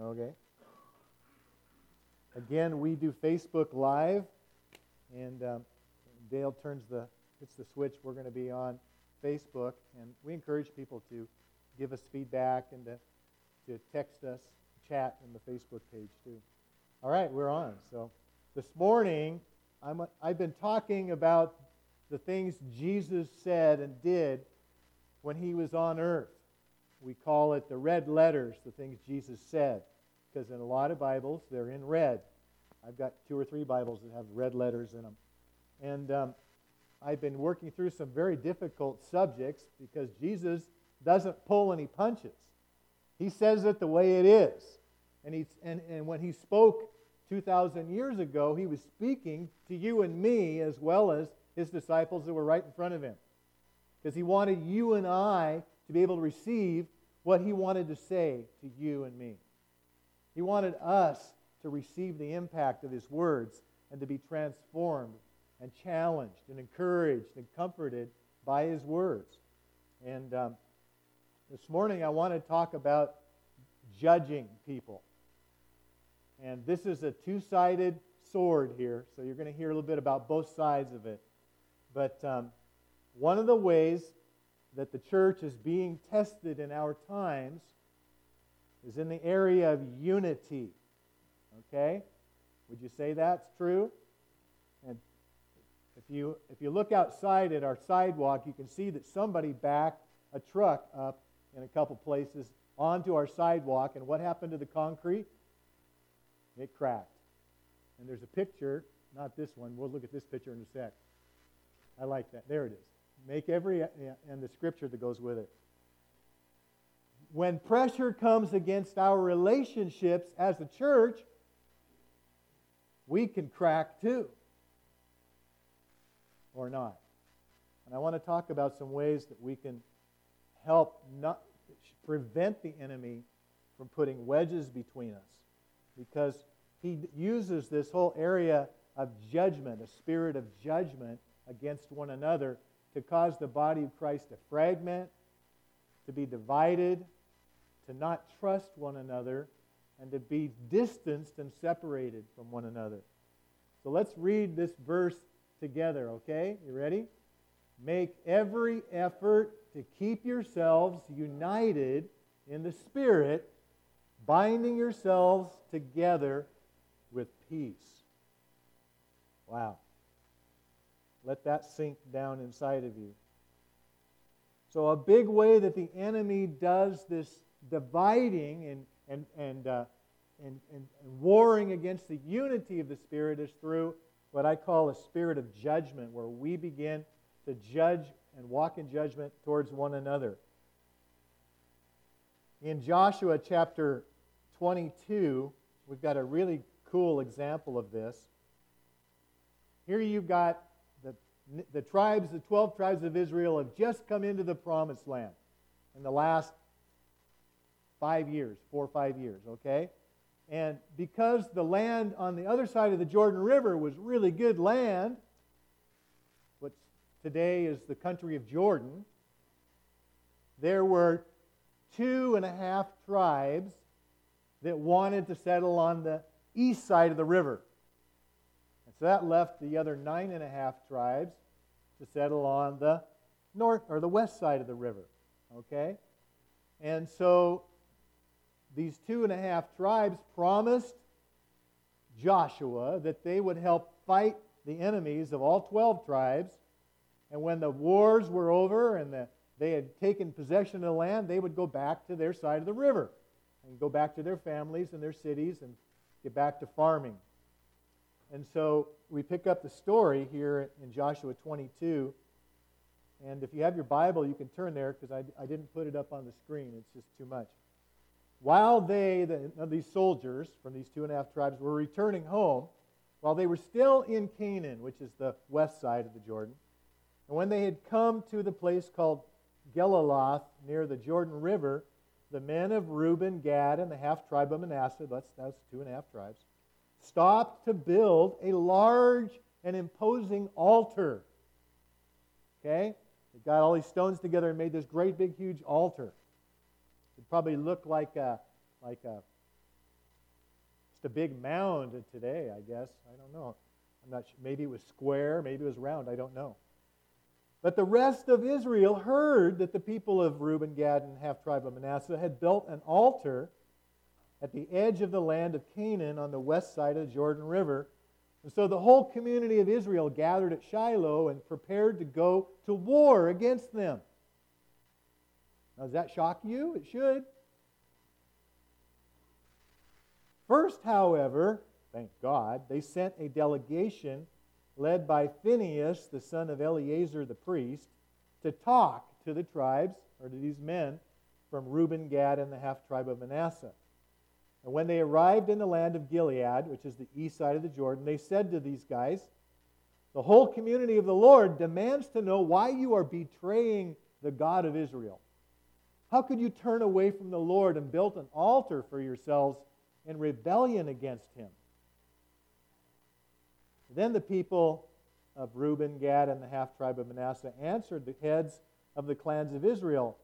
Okay. Again, we do Facebook Live, and um, Dale turns the hits the switch. We're going to be on Facebook, and we encourage people to give us feedback and to, to text us, chat in the Facebook page too. All right, we're on. So this morning, I'm, I've been talking about the things Jesus said and did when he was on earth. We call it the red letters, the things Jesus said, because in a lot of Bibles, they're in red. I've got two or three Bibles that have red letters in them. And um, I've been working through some very difficult subjects because Jesus doesn't pull any punches. He says it the way it is. And, he's, and, and when he spoke 2,000 years ago, he was speaking to you and me as well as his disciples that were right in front of him. Because he wanted you and I to be able to receive what he wanted to say to you and me. He wanted us to receive the impact of his words and to be transformed and challenged and encouraged and comforted by his words. And um, this morning I want to talk about judging people. And this is a two sided sword here, so you're going to hear a little bit about both sides of it. But um, one of the ways that the church is being tested in our times is in the area of unity. Okay? Would you say that's true? And if you, if you look outside at our sidewalk, you can see that somebody backed a truck up in a couple places onto our sidewalk. And what happened to the concrete? It cracked. And there's a picture, not this one. We'll look at this picture in a sec. I like that. There it is. Make every, uh, and the scripture that goes with it. When pressure comes against our relationships as a church, we can crack too. Or not. And I want to talk about some ways that we can help not prevent the enemy from putting wedges between us. Because he uses this whole area of judgment, a spirit of judgment against one another to cause the body of Christ to fragment, to be divided, to not trust one another, and to be distanced and separated from one another. So let's read this verse together, okay? You ready? Make every effort to keep yourselves united in the Spirit, binding yourselves together with peace. Wow. Let that sink down inside of you. So, a big way that the enemy does this dividing and, and, and, uh, and, and, and warring against the unity of the Spirit is through what I call a spirit of judgment, where we begin to judge and walk in judgment towards one another. In Joshua chapter 22, we've got a really cool example of this. Here you've got the, the tribes, the 12 tribes of Israel, have just come into the promised land in the last five years, four or five years, okay? And because the land on the other side of the Jordan River was really good land, what today is the country of Jordan, there were two and a half tribes that wanted to settle on the east side of the river. And so that left the other nine and a half tribes to settle on the north or the west side of the river. Okay? And so these two and a half tribes promised Joshua that they would help fight the enemies of all 12 tribes. And when the wars were over and the, they had taken possession of the land, they would go back to their side of the river and go back to their families and their cities and get back to farming. And so we pick up the story here in Joshua 22. And if you have your Bible, you can turn there because I, I didn't put it up on the screen. It's just too much. While they, the, these soldiers from these two and a half tribes, were returning home, while they were still in Canaan, which is the west side of the Jordan, and when they had come to the place called Geliloth near the Jordan River, the men of Reuben, Gad, and the half tribe of Manasseh, that's, that's two and a half tribes, stopped to build a large and imposing altar. Okay? They got all these stones together and made this great big huge altar. Probably looked like a, like a Just a big mound today, I guess. I don't know. I'm not sure. Maybe it was square, maybe it was round. I don't know. But the rest of Israel heard that the people of Reuben, Gad, and half tribe of Manasseh had built an altar at the edge of the land of Canaan on the west side of the Jordan River. And so the whole community of Israel gathered at Shiloh and prepared to go to war against them. Does that shock you? It should. First, however, thank God, they sent a delegation led by Phinehas, the son of Eleazar the priest, to talk to the tribes, or to these men from Reuben, Gad, and the half tribe of Manasseh. And when they arrived in the land of Gilead, which is the east side of the Jordan, they said to these guys, The whole community of the Lord demands to know why you are betraying the God of Israel. How could you turn away from the Lord and build an altar for yourselves in rebellion against him? Then the people of Reuben, Gad, and the half tribe of Manasseh answered the heads of the clans of Israel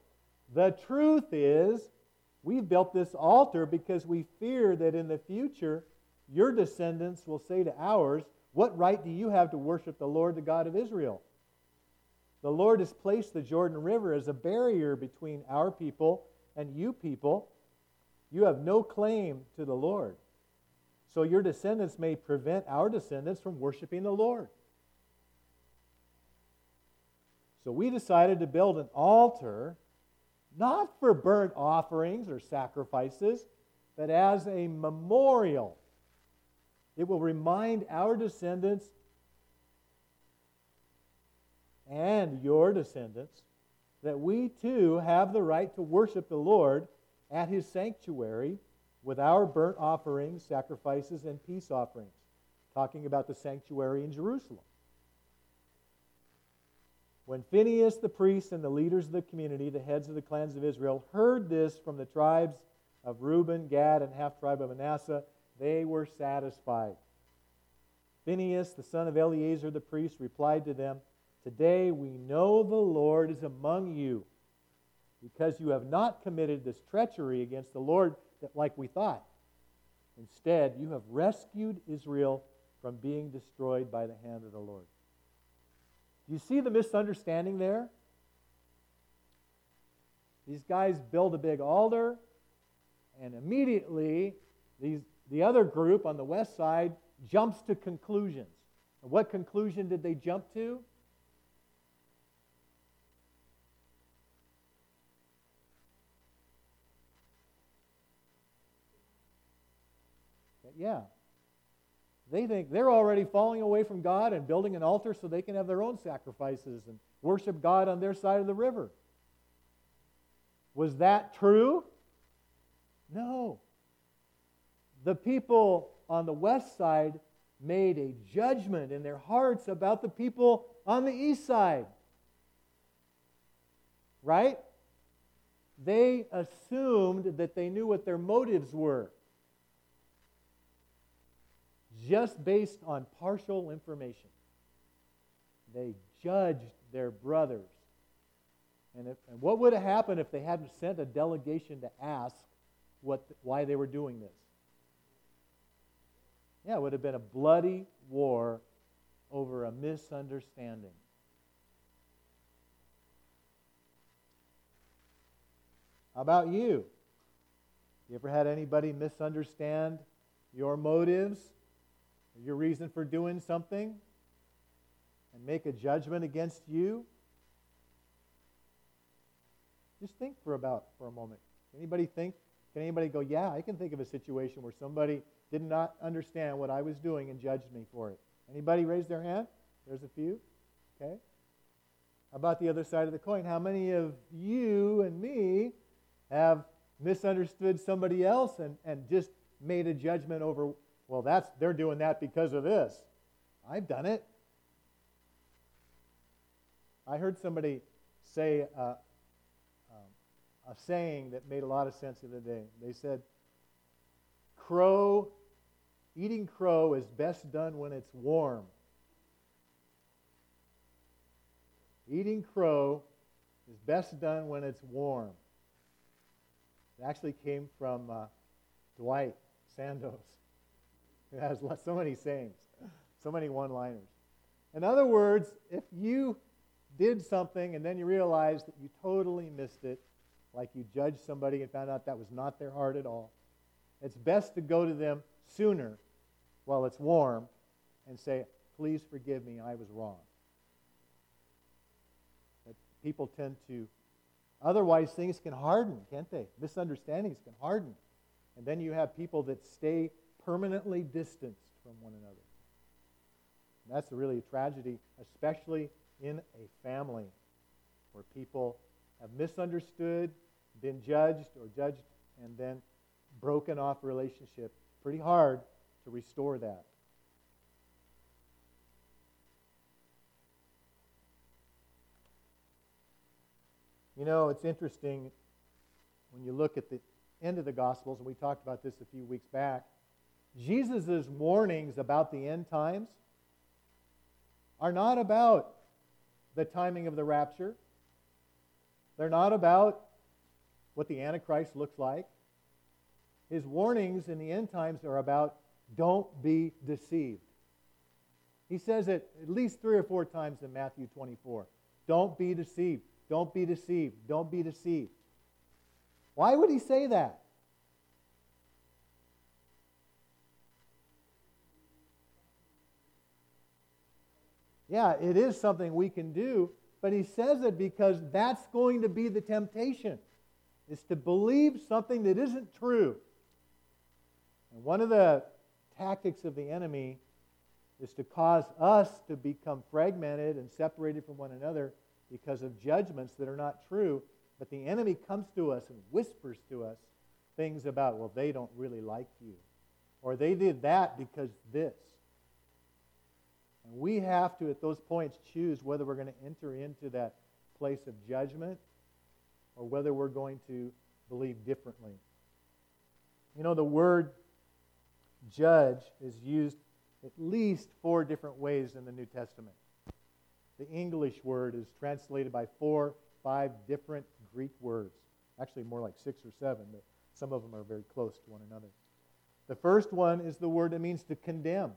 The truth is, we've built this altar because we fear that in the future your descendants will say to ours, What right do you have to worship the Lord, the God of Israel? The Lord has placed the Jordan River as a barrier between our people and you people. You have no claim to the Lord so your descendants may prevent our descendants from worshiping the Lord. So we decided to build an altar, not for burnt offerings or sacrifices, but as a memorial. It will remind our descendants and your descendants that we too have the right to worship the Lord at his sanctuary with our burnt offerings, sacrifices, and peace offerings, talking about the sanctuary in Jerusalem. When Phinehas the priest and the leaders of the community, the heads of the clans of Israel, heard this from the tribes of Reuben, Gad, and half tribe of Manasseh, they were satisfied. Phinehas, the son of Eleazar the priest, replied to them, Today we know the Lord is among you, because you have not committed this treachery against the Lord like we thought. Instead, you have rescued Israel from being destroyed by the hand of the Lord. Do you see the misunderstanding there? These guys build a big altar, and immediately these, the other group on the west side jumps to conclusions. And what conclusion did they jump to? Yeah. They think they're already falling away from God and building an altar so they can have their own sacrifices and worship God on their side of the river. Was that true? No. The people on the west side made a judgment in their hearts about the people on the east side. Right? They assumed that they knew what their motives were just based on partial information. They judged their brothers. And, if, and what would have happened if they hadn't sent a delegation to ask what, why they were doing this? Yeah, it would have been a bloody war over a misunderstanding. How about you? You ever had anybody misunderstand your motives your reason for doing something and make a judgment against you? Just think for about for a moment. Anybody think? Can anybody go, yeah, I can think of a situation where somebody did not understand what I was doing and judged me for it. Anybody raise their hand? There's a few. Okay. About the other side of the coin? How many of you and me have misunderstood somebody else and, and just made a judgment over well, that's they're doing that because of this. I've done it. I heard somebody say uh, um, a saying that made a lot of sense the other day. They said, "Crow, eating crow is best done when it's warm." Eating crow is best done when it's warm. It actually came from uh, Dwight Sandos. It has so many sayings, so many one liners. In other words, if you did something and then you realize that you totally missed it, like you judged somebody and found out that was not their heart at all, it's best to go to them sooner while it's warm and say, Please forgive me, I was wrong. But people tend to, otherwise, things can harden, can't they? Misunderstandings can harden. And then you have people that stay permanently distanced from one another. And that's really a tragedy, especially in a family where people have misunderstood, been judged or judged, and then broken off relationship. Pretty hard to restore that. You know, it's interesting when you look at the end of the Gospels, and we talked about this a few weeks back. Jesus' warnings about the end times are not about the timing of the rapture. They're not about what the Antichrist looks like. His warnings in the end times are about don't be deceived. He says it at least three or four times in Matthew 24. Don't be deceived. Don't be deceived. Don't be deceived. Why would he say that? Yeah, it is something we can do, but he says it because that's going to be the temptation, is to believe something that isn't true. And one of the tactics of the enemy is to cause us to become fragmented and separated from one another because of judgments that are not true. But the enemy comes to us and whispers to us things about, well, they don't really like you. Or they did that because this. And we have to, at those points, choose whether we're going to enter into that place of judgment or whether we're going to believe differently. You know, the word judge is used at least four different ways in the New Testament. The English word is translated by four, five different Greek words. Actually, more like six or seven, but some of them are very close to one another. The first one is the word that means to condemn.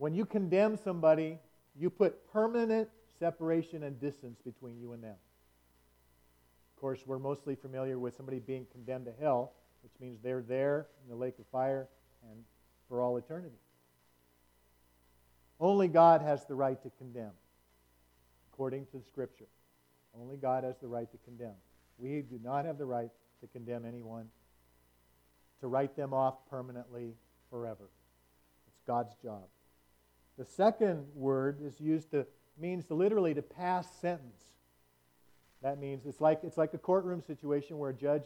When you condemn somebody, you put permanent separation and distance between you and them. Of course, we're mostly familiar with somebody being condemned to hell, which means they're there in the lake of fire and for all eternity. Only God has the right to condemn, according to Scripture. Only God has the right to condemn. We do not have the right to condemn anyone, to write them off permanently forever. It's God's job. The second word is used to means literally to pass sentence. That means it's like it's like a courtroom situation where a judge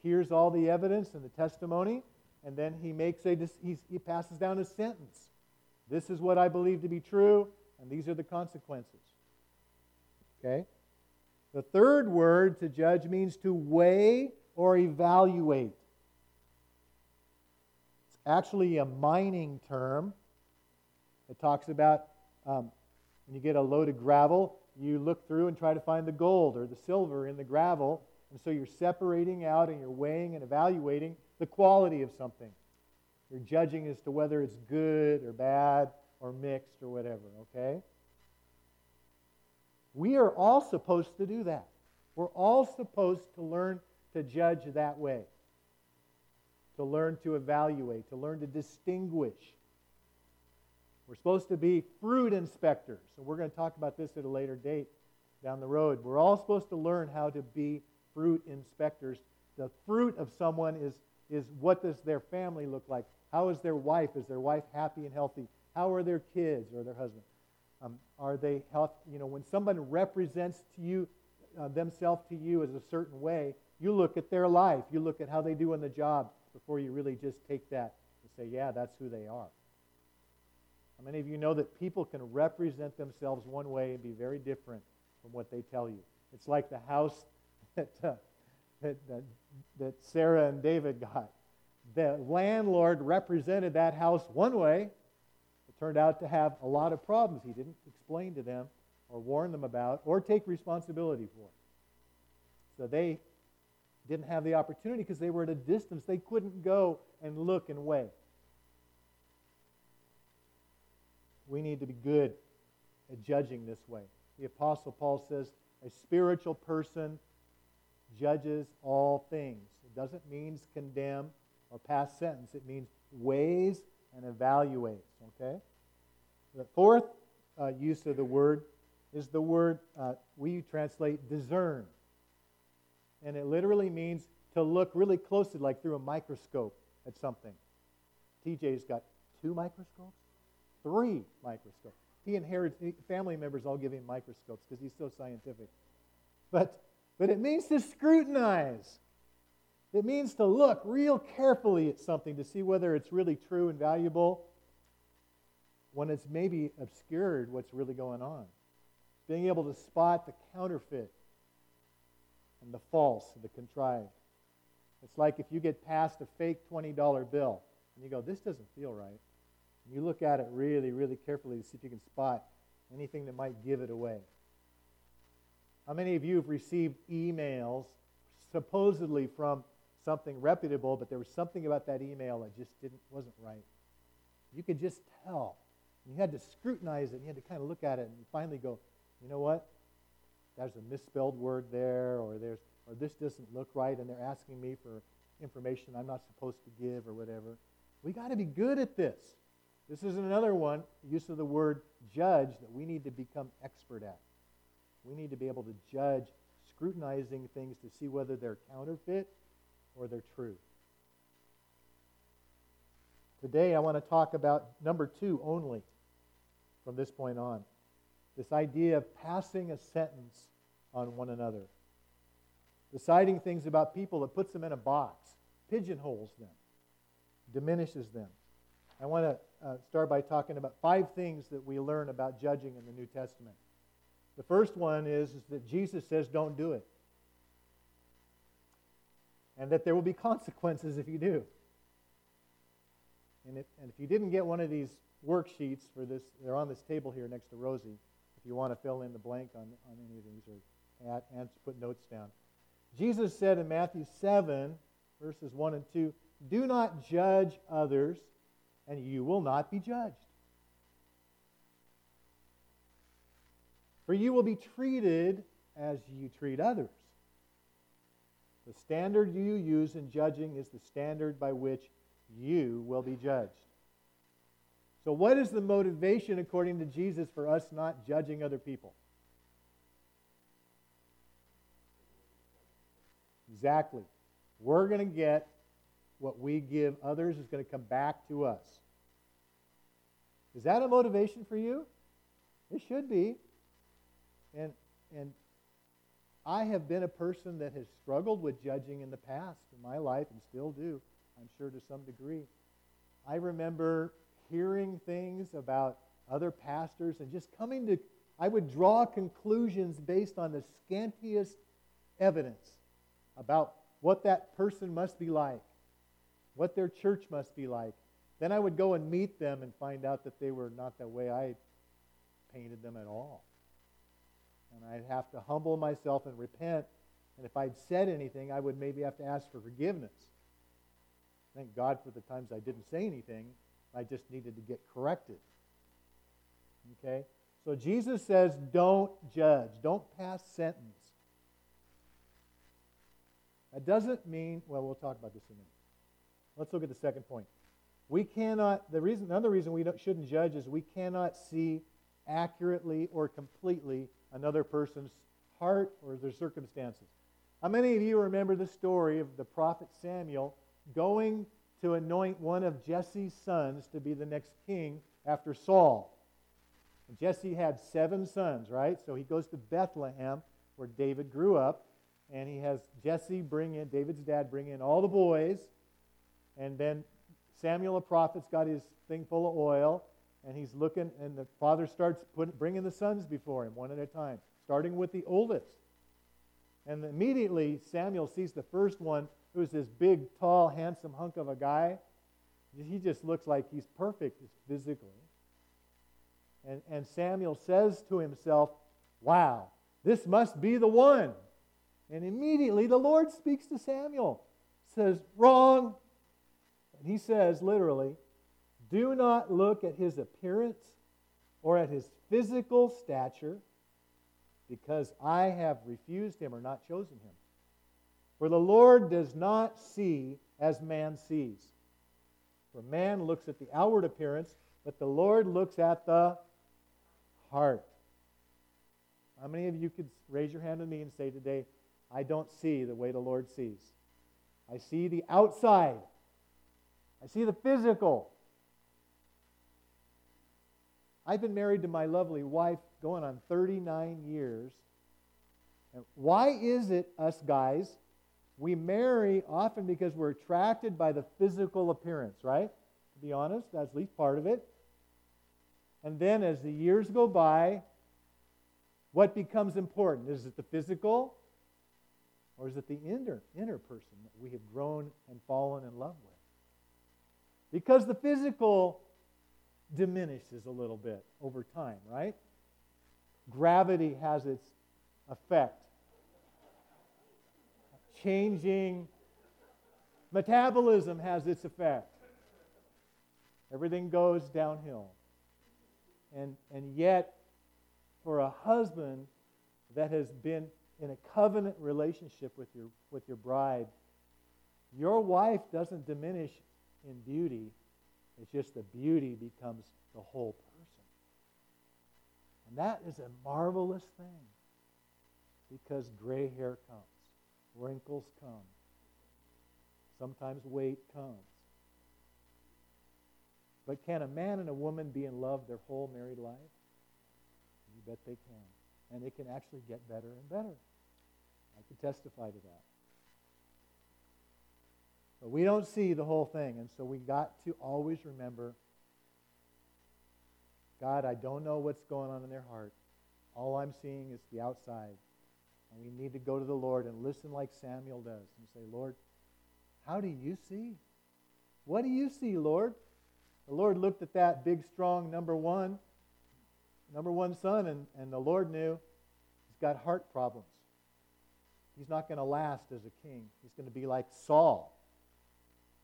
hears all the evidence and the testimony, and then he makes a he passes down a sentence. This is what I believe to be true, and these are the consequences. Okay? The third word to judge means to weigh or evaluate. It's actually a mining term. It talks about um, when you get a load of gravel, you look through and try to find the gold or the silver in the gravel. And so you're separating out and you're weighing and evaluating the quality of something. You're judging as to whether it's good or bad or mixed or whatever, okay? We are all supposed to do that. We're all supposed to learn to judge that way, to learn to evaluate, to learn to distinguish. We're supposed to be fruit inspectors, and we're going to talk about this at a later date down the road. We're all supposed to learn how to be fruit inspectors. The fruit of someone is, is what does their family look like? How is their wife? Is their wife happy and healthy? How are their kids or their husband? Um, are they health? You know, when someone represents to you uh, themselves to you as a certain way, you look at their life. You look at how they do in the job before you really just take that and say, "Yeah, that's who they are." How many of you know that people can represent themselves one way and be very different from what they tell you? It's like the house that, uh, that, that, that Sarah and David got the landlord represented that house one way. It turned out to have a lot of problems he didn't explain to them or warn them about or take responsibility for. So they didn't have the opportunity because they were at a distance. They couldn't go and look and weigh. We need to be good at judging this way. The Apostle Paul says, a spiritual person judges all things. It doesn't mean condemn or pass sentence, it means weighs and evaluates. Okay? The fourth uh, use of the word is the word uh, we translate discern. And it literally means to look really closely, like through a microscope at something. TJ's got two microscopes, three microscopes. He inherits, family members all give him microscopes because he's so scientific. But, but it means to scrutinize. It means to look real carefully at something to see whether it's really true and valuable when it's maybe obscured what's really going on. Being able to spot the counterfeit and the false, the contrived. It's like if you get past a fake $20 bill and you go, this doesn't feel right. And you look at it really, really carefully to see if you can spot anything that might give it away. How many of you have received emails supposedly from something reputable, but there was something about that email that just didn't wasn't right? You could just tell. You had to scrutinize it, and you had to kind of look at it, and finally go, you know what? There's a misspelled word there, or there's or this doesn't look right, and they're asking me for information I'm not supposed to give, or whatever. We got to be good at this. This is another one, use of the word judge, that we need to become expert at. We need to be able to judge scrutinizing things to see whether they're counterfeit or they're true. Today, I want to talk about number two only from this point on this idea of passing a sentence on one another. Deciding things about people that puts them in a box, pigeonholes them, diminishes them. I want to uh, start by talking about five things that we learn about judging in the New Testament. The first one is, is that Jesus says, don't do it. And that there will be consequences if you do. And if, and if you didn't get one of these worksheets for this, they're on this table here next to Rosie. If you want to fill in the blank on, on any of these or add, and put notes down. Jesus said in Matthew 7, verses 1 and 2, Do not judge others, and you will not be judged. For you will be treated as you treat others. The standard you use in judging is the standard by which you will be judged. So, what is the motivation, according to Jesus, for us not judging other people? Exactly. We're going to get what we give others is going to come back to us. Is that a motivation for you? It should be. And, and I have been a person that has struggled with judging in the past in my life and still do, I'm sure to some degree. I remember hearing things about other pastors and just coming to, I would draw conclusions based on the scantiest evidence about what that person must be like, what their church must be like. Then I would go and meet them and find out that they were not the way I painted them at all. And I'd have to humble myself and repent. And if I'd said anything, I would maybe have to ask for forgiveness. Thank God for the times I didn't say anything. I just needed to get corrected. Okay? So Jesus says, don't judge, don't pass sentence. That doesn't mean, well, we'll talk about this in a minute. Let's look at the second point. We cannot, the reason, another reason we shouldn't judge is we cannot see accurately or completely another person's heart or their circumstances. How many of you remember the story of the prophet Samuel going to anoint one of Jesse's sons to be the next king after Saul? And Jesse had seven sons, right? So he goes to Bethlehem, where David grew up, and he has Jesse bring in, David's dad, bring in all the boys, and then Samuel the prophet's got his thing full of oil, and he's looking, and the father starts put, bringing the sons before him one at a time, starting with the oldest. And immediately Samuel sees the first one, who's this big, tall, handsome hunk of a guy. He just looks like he's perfect physically. And, and Samuel says to himself, Wow, this must be the one. And immediately the Lord speaks to Samuel, says, Wrong. And he says, literally, do not look at his appearance or at his physical stature, because I have refused him or not chosen him. For the Lord does not see as man sees. For man looks at the outward appearance, but the Lord looks at the heart. How many of you could raise your hand to me and say today, I don't see the way the Lord sees? I see the outside, I see the physical. I've been married to my lovely wife going on 39 years. And why is it, us guys, we marry often because we're attracted by the physical appearance, right? To be honest, that's at least part of it. And then as the years go by, what becomes important? Is it the physical or is it the inner, inner person that we have grown and fallen in love with? Because the physical diminishes a little bit over time, right? Gravity has its effect. Changing metabolism has its effect. Everything goes downhill. And, and yet, for a husband that has been in a covenant relationship with your, with your bride, your wife doesn't diminish in beauty. It's just the beauty becomes the whole person. And that is a marvelous thing because gray hair comes, wrinkles come, sometimes weight comes. But can a man and a woman be in love their whole married life? You bet they can. And it can actually get better and better. I can testify to that. But we don't see the whole thing, and so we got to always remember God, I don't know what's going on in their heart. All I'm seeing is the outside. And we need to go to the Lord and listen like Samuel does and say, Lord, how do you see? What do you see, Lord? The Lord looked at that big, strong number one, number one son, and, and the Lord knew he's got heart problems. He's not going to last as a king. He's going to be like Saul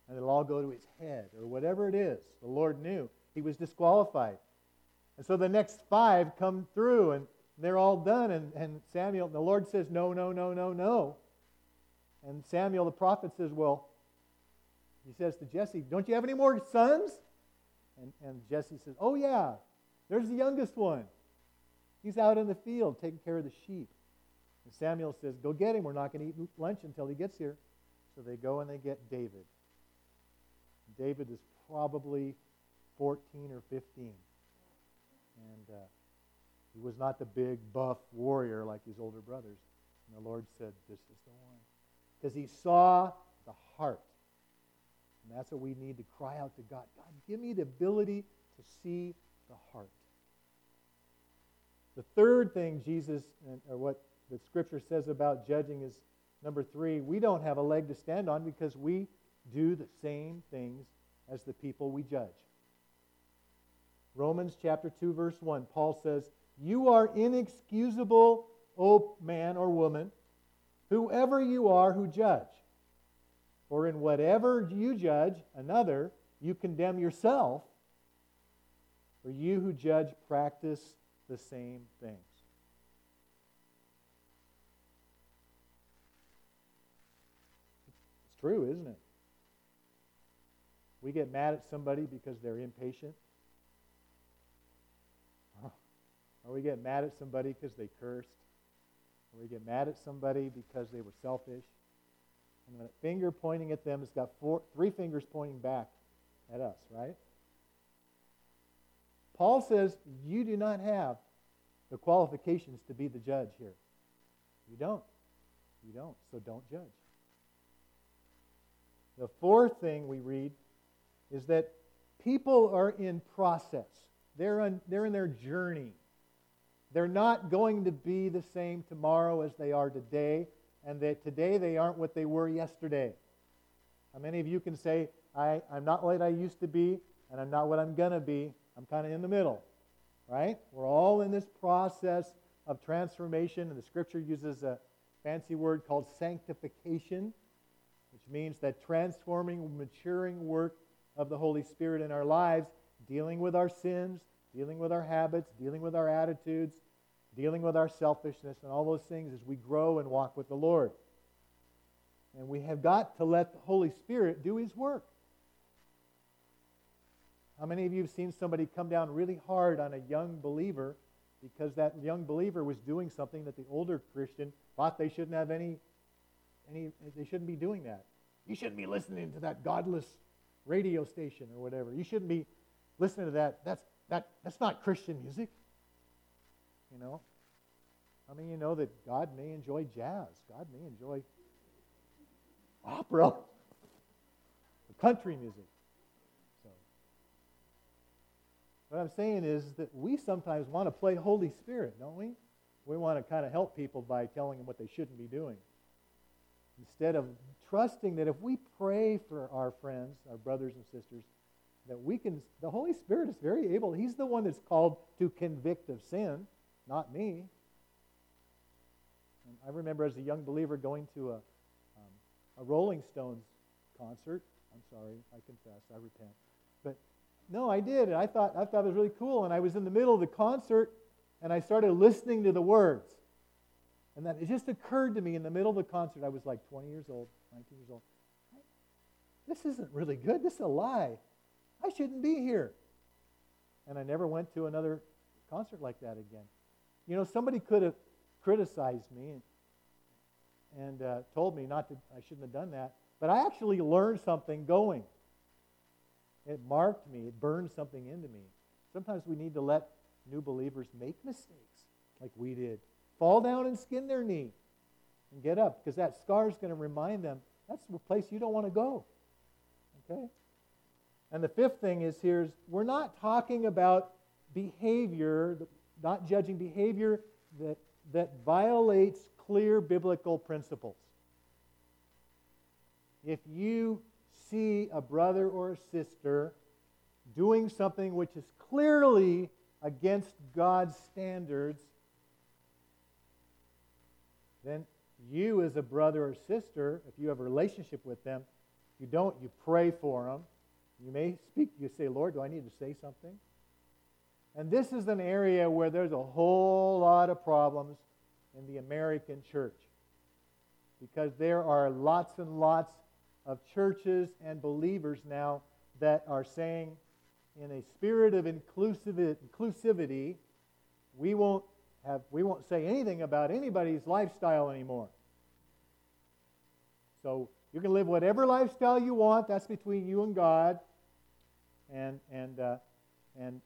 and it'll all go to his head or whatever it is. The Lord knew he was disqualified. And so the next five come through and they're all done. And, and Samuel, the Lord says, No, no, no, no, no. And Samuel the prophet says, Well, he says to Jesse, Don't you have any more sons? And, and Jesse says, Oh, yeah, there's the youngest one. He's out in the field taking care of the sheep. And Samuel says, Go get him. We're not going to eat lunch until he gets here. So they go and they get David. David is probably 14 or 15. And uh, he was not the big, buff warrior like his older brothers. And the Lord said, This is the one. Because he saw the heart. And that's what we need to cry out to God God, give me the ability to see the heart. The third thing Jesus, or what the scripture says about judging is number three, we don't have a leg to stand on because we do the same things as the people we judge. Romans chapter 2 verse 1 Paul says, "You are inexcusable, O man or woman, whoever you are who judge. For in whatever you judge another, you condemn yourself, for you who judge practice the same things." It's true, isn't it? We get mad at somebody because they're impatient. Or we get mad at somebody because they cursed. Or we get mad at somebody because they were selfish. And the finger pointing at them has got four, three fingers pointing back at us, right? Paul says you do not have the qualifications to be the judge here. You don't. You don't. So don't judge. The fourth thing we read is that people are in process. They're, on, they're in their journey. They're not going to be the same tomorrow as they are today, and that today they aren't what they were yesterday. How many of you can say, I, I'm not what I used to be, and I'm not what I'm going to be? I'm kind of in the middle, right? We're all in this process of transformation, and the scripture uses a fancy word called sanctification, which means that transforming, maturing work of the Holy Spirit in our lives, dealing with our sins, dealing with our habits, dealing with our attitudes, dealing with our selfishness, and all those things as we grow and walk with the Lord. And we have got to let the Holy Spirit do His work. How many of you have seen somebody come down really hard on a young believer because that young believer was doing something that the older Christian thought they shouldn't have any, any they shouldn't be doing that. You shouldn't be listening to that godless radio station or whatever. You shouldn't be listening to that. That's, that, that's not Christian music. You know? I mean, you know that God may enjoy jazz. God may enjoy opera, country music. So, what I'm saying is that we sometimes want to play Holy Spirit, don't we? We want to kind of help people by telling them what they shouldn't be doing. Instead of trusting that if we pray for our friends, our brothers and sisters, that we can, the Holy Spirit is very able. He's the one that's called to convict of sin, not me. And I remember as a young believer going to a, um, a Rolling Stones concert. I'm sorry, I confess, I repent. But no, I did. And I thought, I thought it was really cool. And I was in the middle of the concert and I started listening to the words. And then it just occurred to me in the middle of the concert, I was like 20 years old, 19 years old. This isn't really good. This is a lie. I shouldn't be here. And I never went to another concert like that again. You know, somebody could have criticized me and, and uh, told me not to, I shouldn't have done that. But I actually learned something going. It marked me, it burned something into me. Sometimes we need to let new believers make mistakes like we did. Fall down and skin their knee and get up because that scar is going to remind them that's the place you don't want to go. Okay? And the fifth thing is here is we're not talking about behavior, not judging behavior that, that violates clear biblical principles. If you see a brother or a sister doing something which is clearly against God's standards, then you, as a brother or sister, if you have a relationship with them, you don't, you pray for them. You may speak, you say, Lord, do I need to say something? And this is an area where there's a whole lot of problems in the American church because there are lots and lots of churches and believers now that are saying, in a spirit of inclusivity, we won't have, we won't say anything about anybody's lifestyle anymore. So you can live whatever lifestyle you want. That's between you and God. And, and, uh, and,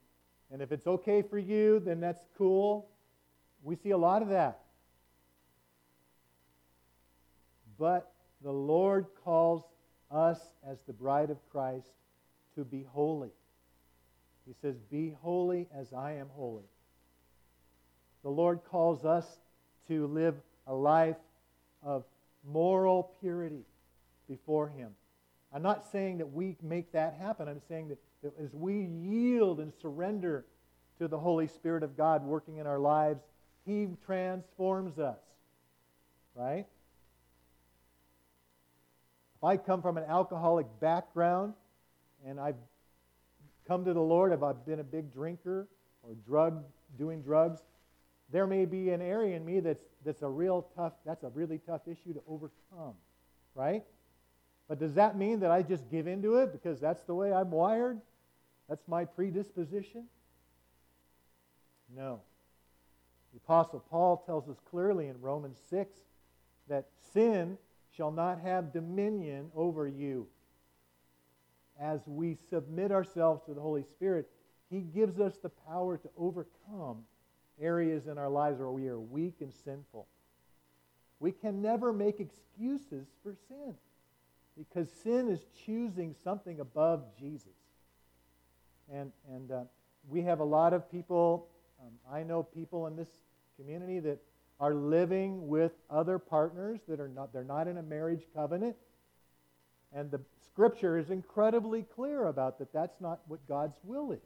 and if it's okay for you, then that's cool. We see a lot of that. But the Lord calls us as the bride of Christ to be holy. He says, Be holy as I am holy. The Lord calls us to live a life of moral purity before Him. I'm not saying that we make that happen. I'm saying that, that as we yield and surrender to the Holy Spirit of God working in our lives, He transforms us. Right? If I come from an alcoholic background and I've come to the Lord, if I've been a big drinker or drug doing drugs, there may be an area in me that's, that's a real tough, that's a really tough issue to overcome, right? But does that mean that I just give into it because that's the way I'm wired? That's my predisposition? No. The Apostle Paul tells us clearly in Romans 6 that sin shall not have dominion over you. As we submit ourselves to the Holy Spirit, He gives us the power to overcome areas in our lives where we are weak and sinful. We can never make excuses for sin because sin is choosing something above Jesus. And, and uh, we have a lot of people, um, I know people in this community that are living with other partners that are not, they're not in a marriage covenant. And the scripture is incredibly clear about that that's not what God's will is.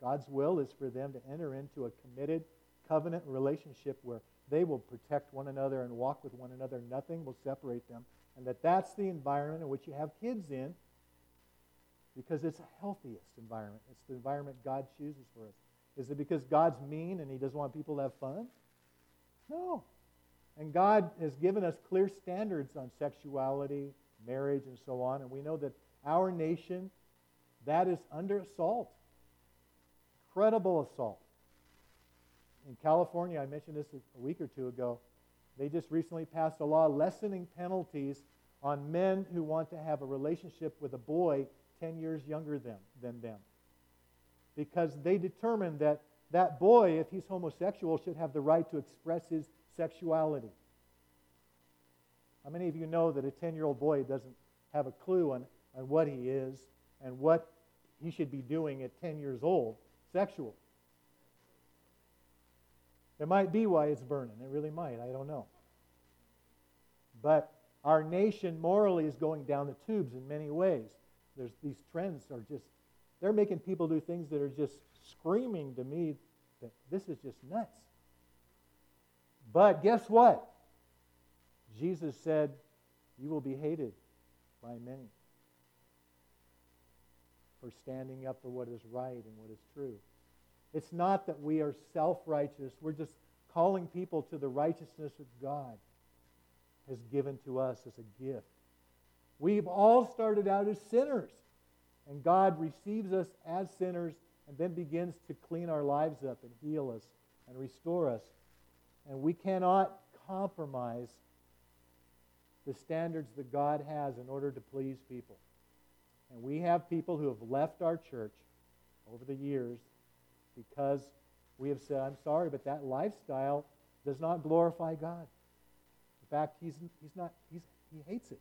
God's will is for them to enter into a committed covenant relationship where they will protect one another and walk with one another. Nothing will separate them. And that that's the environment in which you have kids in. because it's the healthiest environment. It's the environment God chooses for us. Is it because God's mean and He doesn't want people to have fun? No. And God has given us clear standards on sexuality, marriage, and so on. And we know that our nation, that is under assault. Incredible assault. In California, I mentioned this a week or two ago, they just recently passed a law lessening penalties on men who want to have a relationship with a boy 10 years younger than, than them. Because they determined that that boy, if he's homosexual, should have the right to express his sexuality. How many of you know that a 10 year old boy doesn't have a clue on, on what he is and what he should be doing at 10 years old sexual? It might be why it's burning. It really might. I don't know. But our nation morally is going down the tubes in many ways. There's these trends are just they're making people do things that are just screaming to me that this is just nuts. But guess what? Jesus said, You will be hated by many for standing up for what is right and what is true. It's not that we are self righteous, we're just calling people to the righteousness that God has given to us as a gift. We've all started out as sinners, and God receives us as sinners and then begins to clean our lives up and heal us and restore us. And we cannot compromise the standards that God has in order to please people. And we have people who have left our church over the years because we have said, I'm sorry, but that lifestyle does not glorify God. In fact, he's, he's not, he's, he hates it.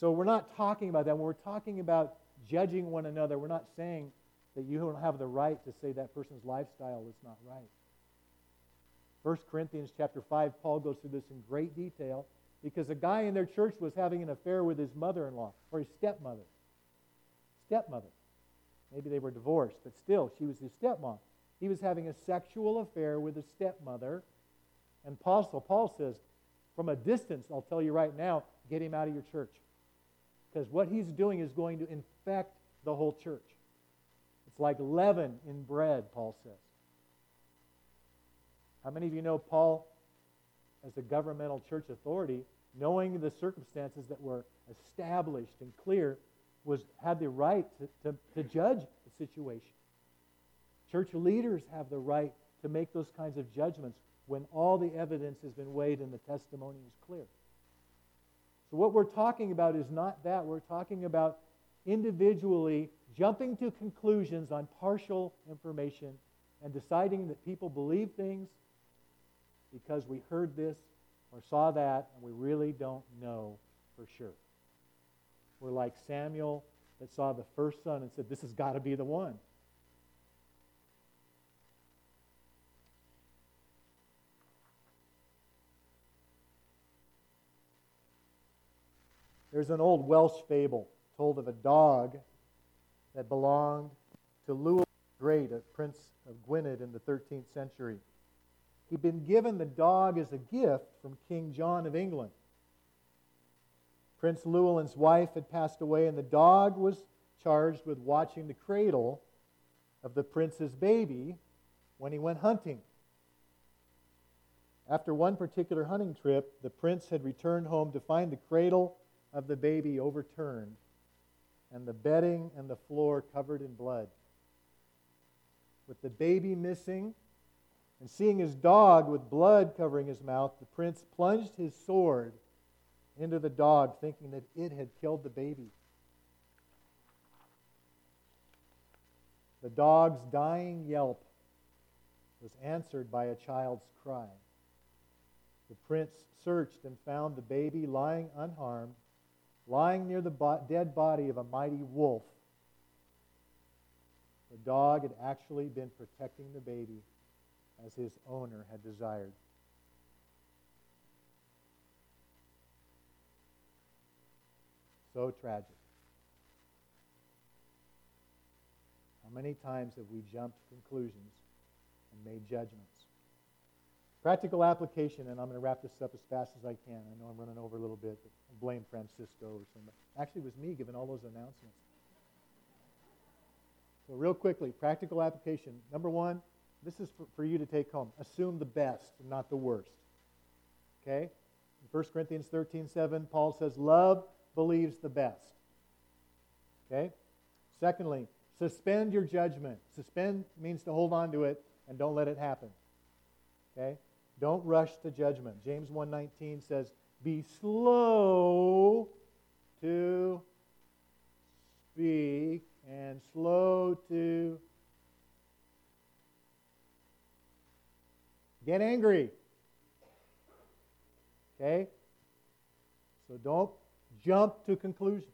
So we're not talking about that. When we're talking about judging one another, we're not saying that you don't have the right to say that person's lifestyle is not right. 1 Corinthians chapter 5, Paul goes through this in great detail because a guy in their church was having an affair with his mother-in-law or his stepmother. Stepmother. Maybe they were divorced, but still, she was his stepmom. He was having a sexual affair with his stepmother. And Apostle Paul says, from a distance, I'll tell you right now, get him out of your church. Because what he's doing is going to infect the whole church. It's like leaven in bread, Paul says. How many of you know Paul, as a governmental church authority, knowing the circumstances that were established and clear, was had the right to, to, to judge the situation? Church leaders have the right to make those kinds of judgments when all the evidence has been weighed and the testimony is clear. So, what we're talking about is not that. We're talking about individually jumping to conclusions on partial information and deciding that people believe things because we heard this or saw that and we really don't know for sure. We're like Samuel that saw the first son and said, This has got to be the one. There's an old Welsh fable told of a dog that belonged to Llewellyn Great, a prince of Gwynedd in the 13th century. He'd been given the dog as a gift from King John of England. Prince Llewellyn's wife had passed away, and the dog was charged with watching the cradle of the prince's baby when he went hunting. After one particular hunting trip, the prince had returned home to find the cradle of the baby overturned, and the bedding and the floor covered in blood. With the baby missing, and seeing his dog with blood covering his mouth, the prince plunged his sword into the dog, thinking that it had killed the baby. The dog's dying yelp was answered by a child's cry. The prince searched and found the baby lying unharmed lying near the bo- dead body of a mighty wolf. The dog had actually been protecting the baby as his owner had desired. So tragic. How many times have we jumped conclusions and made judgments? Practical application, and I'm going to wrap this up as fast as I can. I know I'm running over a little bit, but blame Francisco or somebody. Actually, it was me giving all those announcements. So, real quickly, practical application. Number one, this is for, for you to take home. Assume the best, not the worst. Okay? In 1 Corinthians 13 7, Paul says, Love believes the best. Okay? Secondly, suspend your judgment. Suspend means to hold on to it and don't let it happen. Okay? Don't rush to judgment. James 1:19 says, "Be slow to speak and slow to get angry." Okay? So don't jump to conclusions.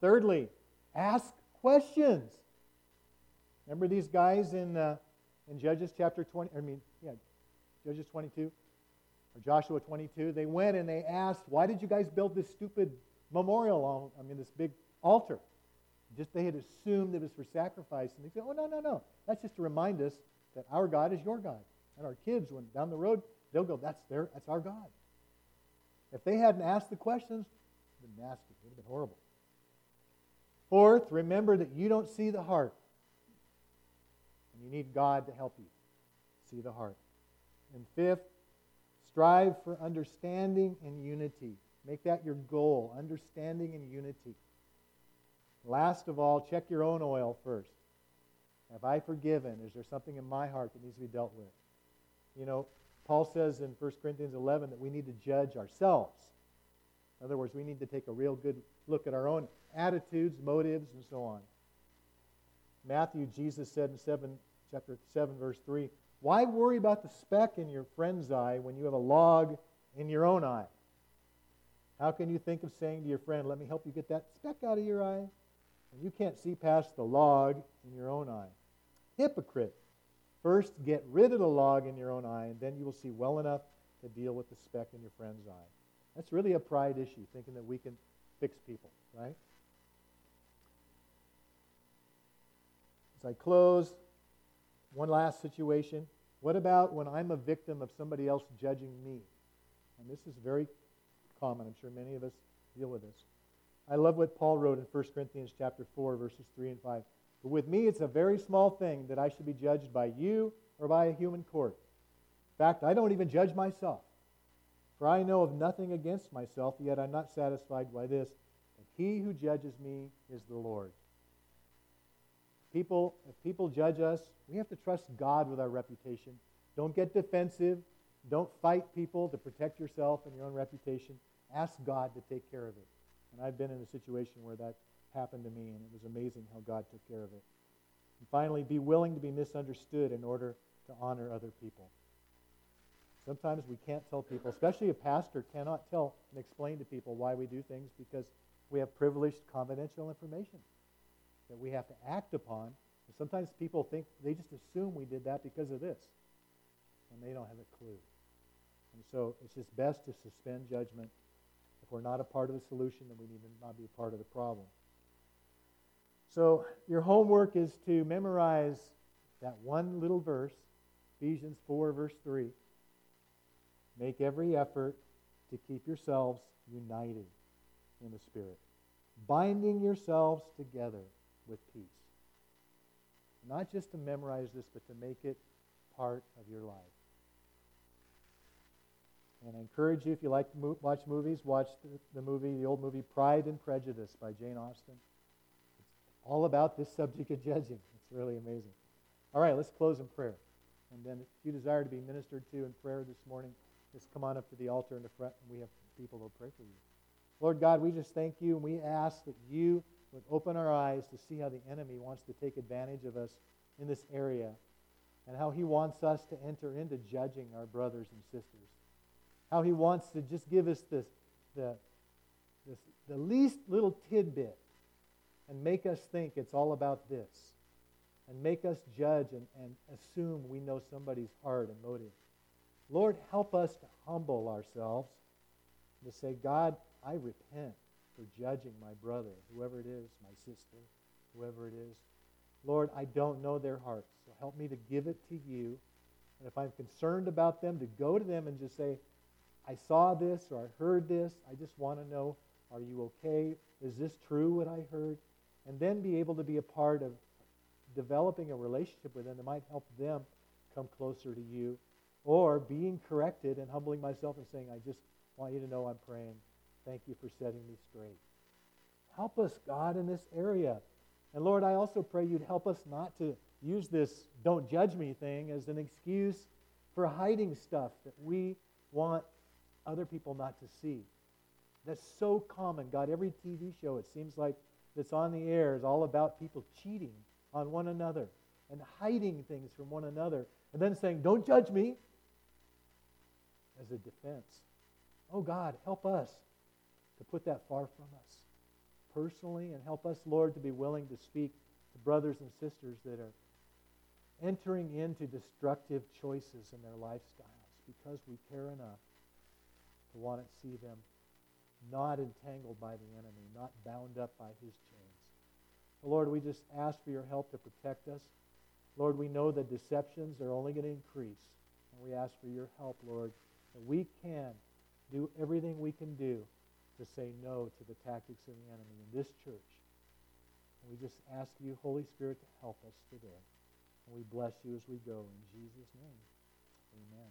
Thirdly, ask questions. Remember these guys in, uh, in Judges chapter 20? I mean, yeah, Judges 22 or Joshua 22. They went and they asked, Why did you guys build this stupid memorial I mean, this big altar? Just they had assumed it was for sacrifice. And they said, Oh, no, no, no. That's just to remind us that our God is your God. And our kids, when down the road, they'll go, That's their, that's our God. If they hadn't asked the questions, it would have been nasty. It would have been horrible. Fourth, remember that you don't see the heart. And you need God to help you see the heart. And fifth, strive for understanding and unity. Make that your goal understanding and unity. Last of all, check your own oil first. Have I forgiven? Is there something in my heart that needs to be dealt with? You know, Paul says in 1 Corinthians 11 that we need to judge ourselves. In other words, we need to take a real good look at our own attitudes, motives, and so on. Matthew, Jesus said in 7, chapter 7, verse 3, Why worry about the speck in your friend's eye when you have a log in your own eye? How can you think of saying to your friend, Let me help you get that speck out of your eye? And you can't see past the log in your own eye. Hypocrite. First, get rid of the log in your own eye, and then you will see well enough to deal with the speck in your friend's eye. That's really a pride issue, thinking that we can fix people, right? As I close, one last situation. What about when I'm a victim of somebody else judging me? And this is very common. I'm sure many of us deal with this. I love what Paul wrote in 1 Corinthians chapter 4, verses 3 and 5. But with me, it's a very small thing that I should be judged by you or by a human court. In fact, I don't even judge myself. For I know of nothing against myself, yet I'm not satisfied by this. That he who judges me is the Lord. People, if people judge us, we have to trust God with our reputation. Don't get defensive. Don't fight people to protect yourself and your own reputation. Ask God to take care of it. And I've been in a situation where that happened to me, and it was amazing how God took care of it. And finally, be willing to be misunderstood in order to honor other people. Sometimes we can't tell people, especially a pastor cannot tell and explain to people why we do things because we have privileged confidential information that we have to act upon. And sometimes people think they just assume we did that because of this, and they don't have a clue. And so it's just best to suspend judgment. If we're not a part of the solution, then we need to not be a part of the problem. So your homework is to memorize that one little verse, Ephesians 4, verse 3. Make every effort to keep yourselves united in the Spirit, binding yourselves together with peace. Not just to memorize this, but to make it part of your life. And I encourage you, if you like to watch movies, watch the, the movie, the old movie Pride and Prejudice by Jane Austen. All about this subject of judging. It's really amazing. All right, let's close in prayer. And then if you desire to be ministered to in prayer this morning, just come on up to the altar in the front, and we have people who will pray for you. Lord God, we just thank you, and we ask that you would open our eyes to see how the enemy wants to take advantage of us in this area and how he wants us to enter into judging our brothers and sisters. How he wants to just give us this, the, this, the least little tidbit and make us think it's all about this and make us judge and, and assume we know somebody's heart and motive. Lord, help us to humble ourselves to say, God, I repent for judging my brother, whoever it is, my sister, whoever it is. Lord, I don't know their hearts, so help me to give it to you. And if I'm concerned about them, to go to them and just say, I saw this or I heard this. I just want to know are you okay? Is this true what I heard? And then be able to be a part of developing a relationship with them that might help them come closer to you. Or being corrected and humbling myself and saying, I just want you to know I'm praying. Thank you for setting me straight. Help us, God, in this area. And Lord, I also pray you'd help us not to use this don't judge me thing as an excuse for hiding stuff that we want other people not to see. That's so common. God, every TV show, it seems like that's on the air is all about people cheating on one another and hiding things from one another and then saying, Don't judge me as a defense. Oh God, help us to put that far from us personally and help us, Lord, to be willing to speak to brothers and sisters that are entering into destructive choices in their lifestyles because we care enough to want to see them not entangled by the enemy, not bound up by his chains. Lord, we just ask for your help to protect us. Lord, we know that deceptions are only going to increase. And we ask for your help, Lord, that we can do everything we can do to say no to the tactics of the enemy in this church. And we just ask you, Holy Spirit, to help us today. And we bless you as we go. In Jesus' name, amen.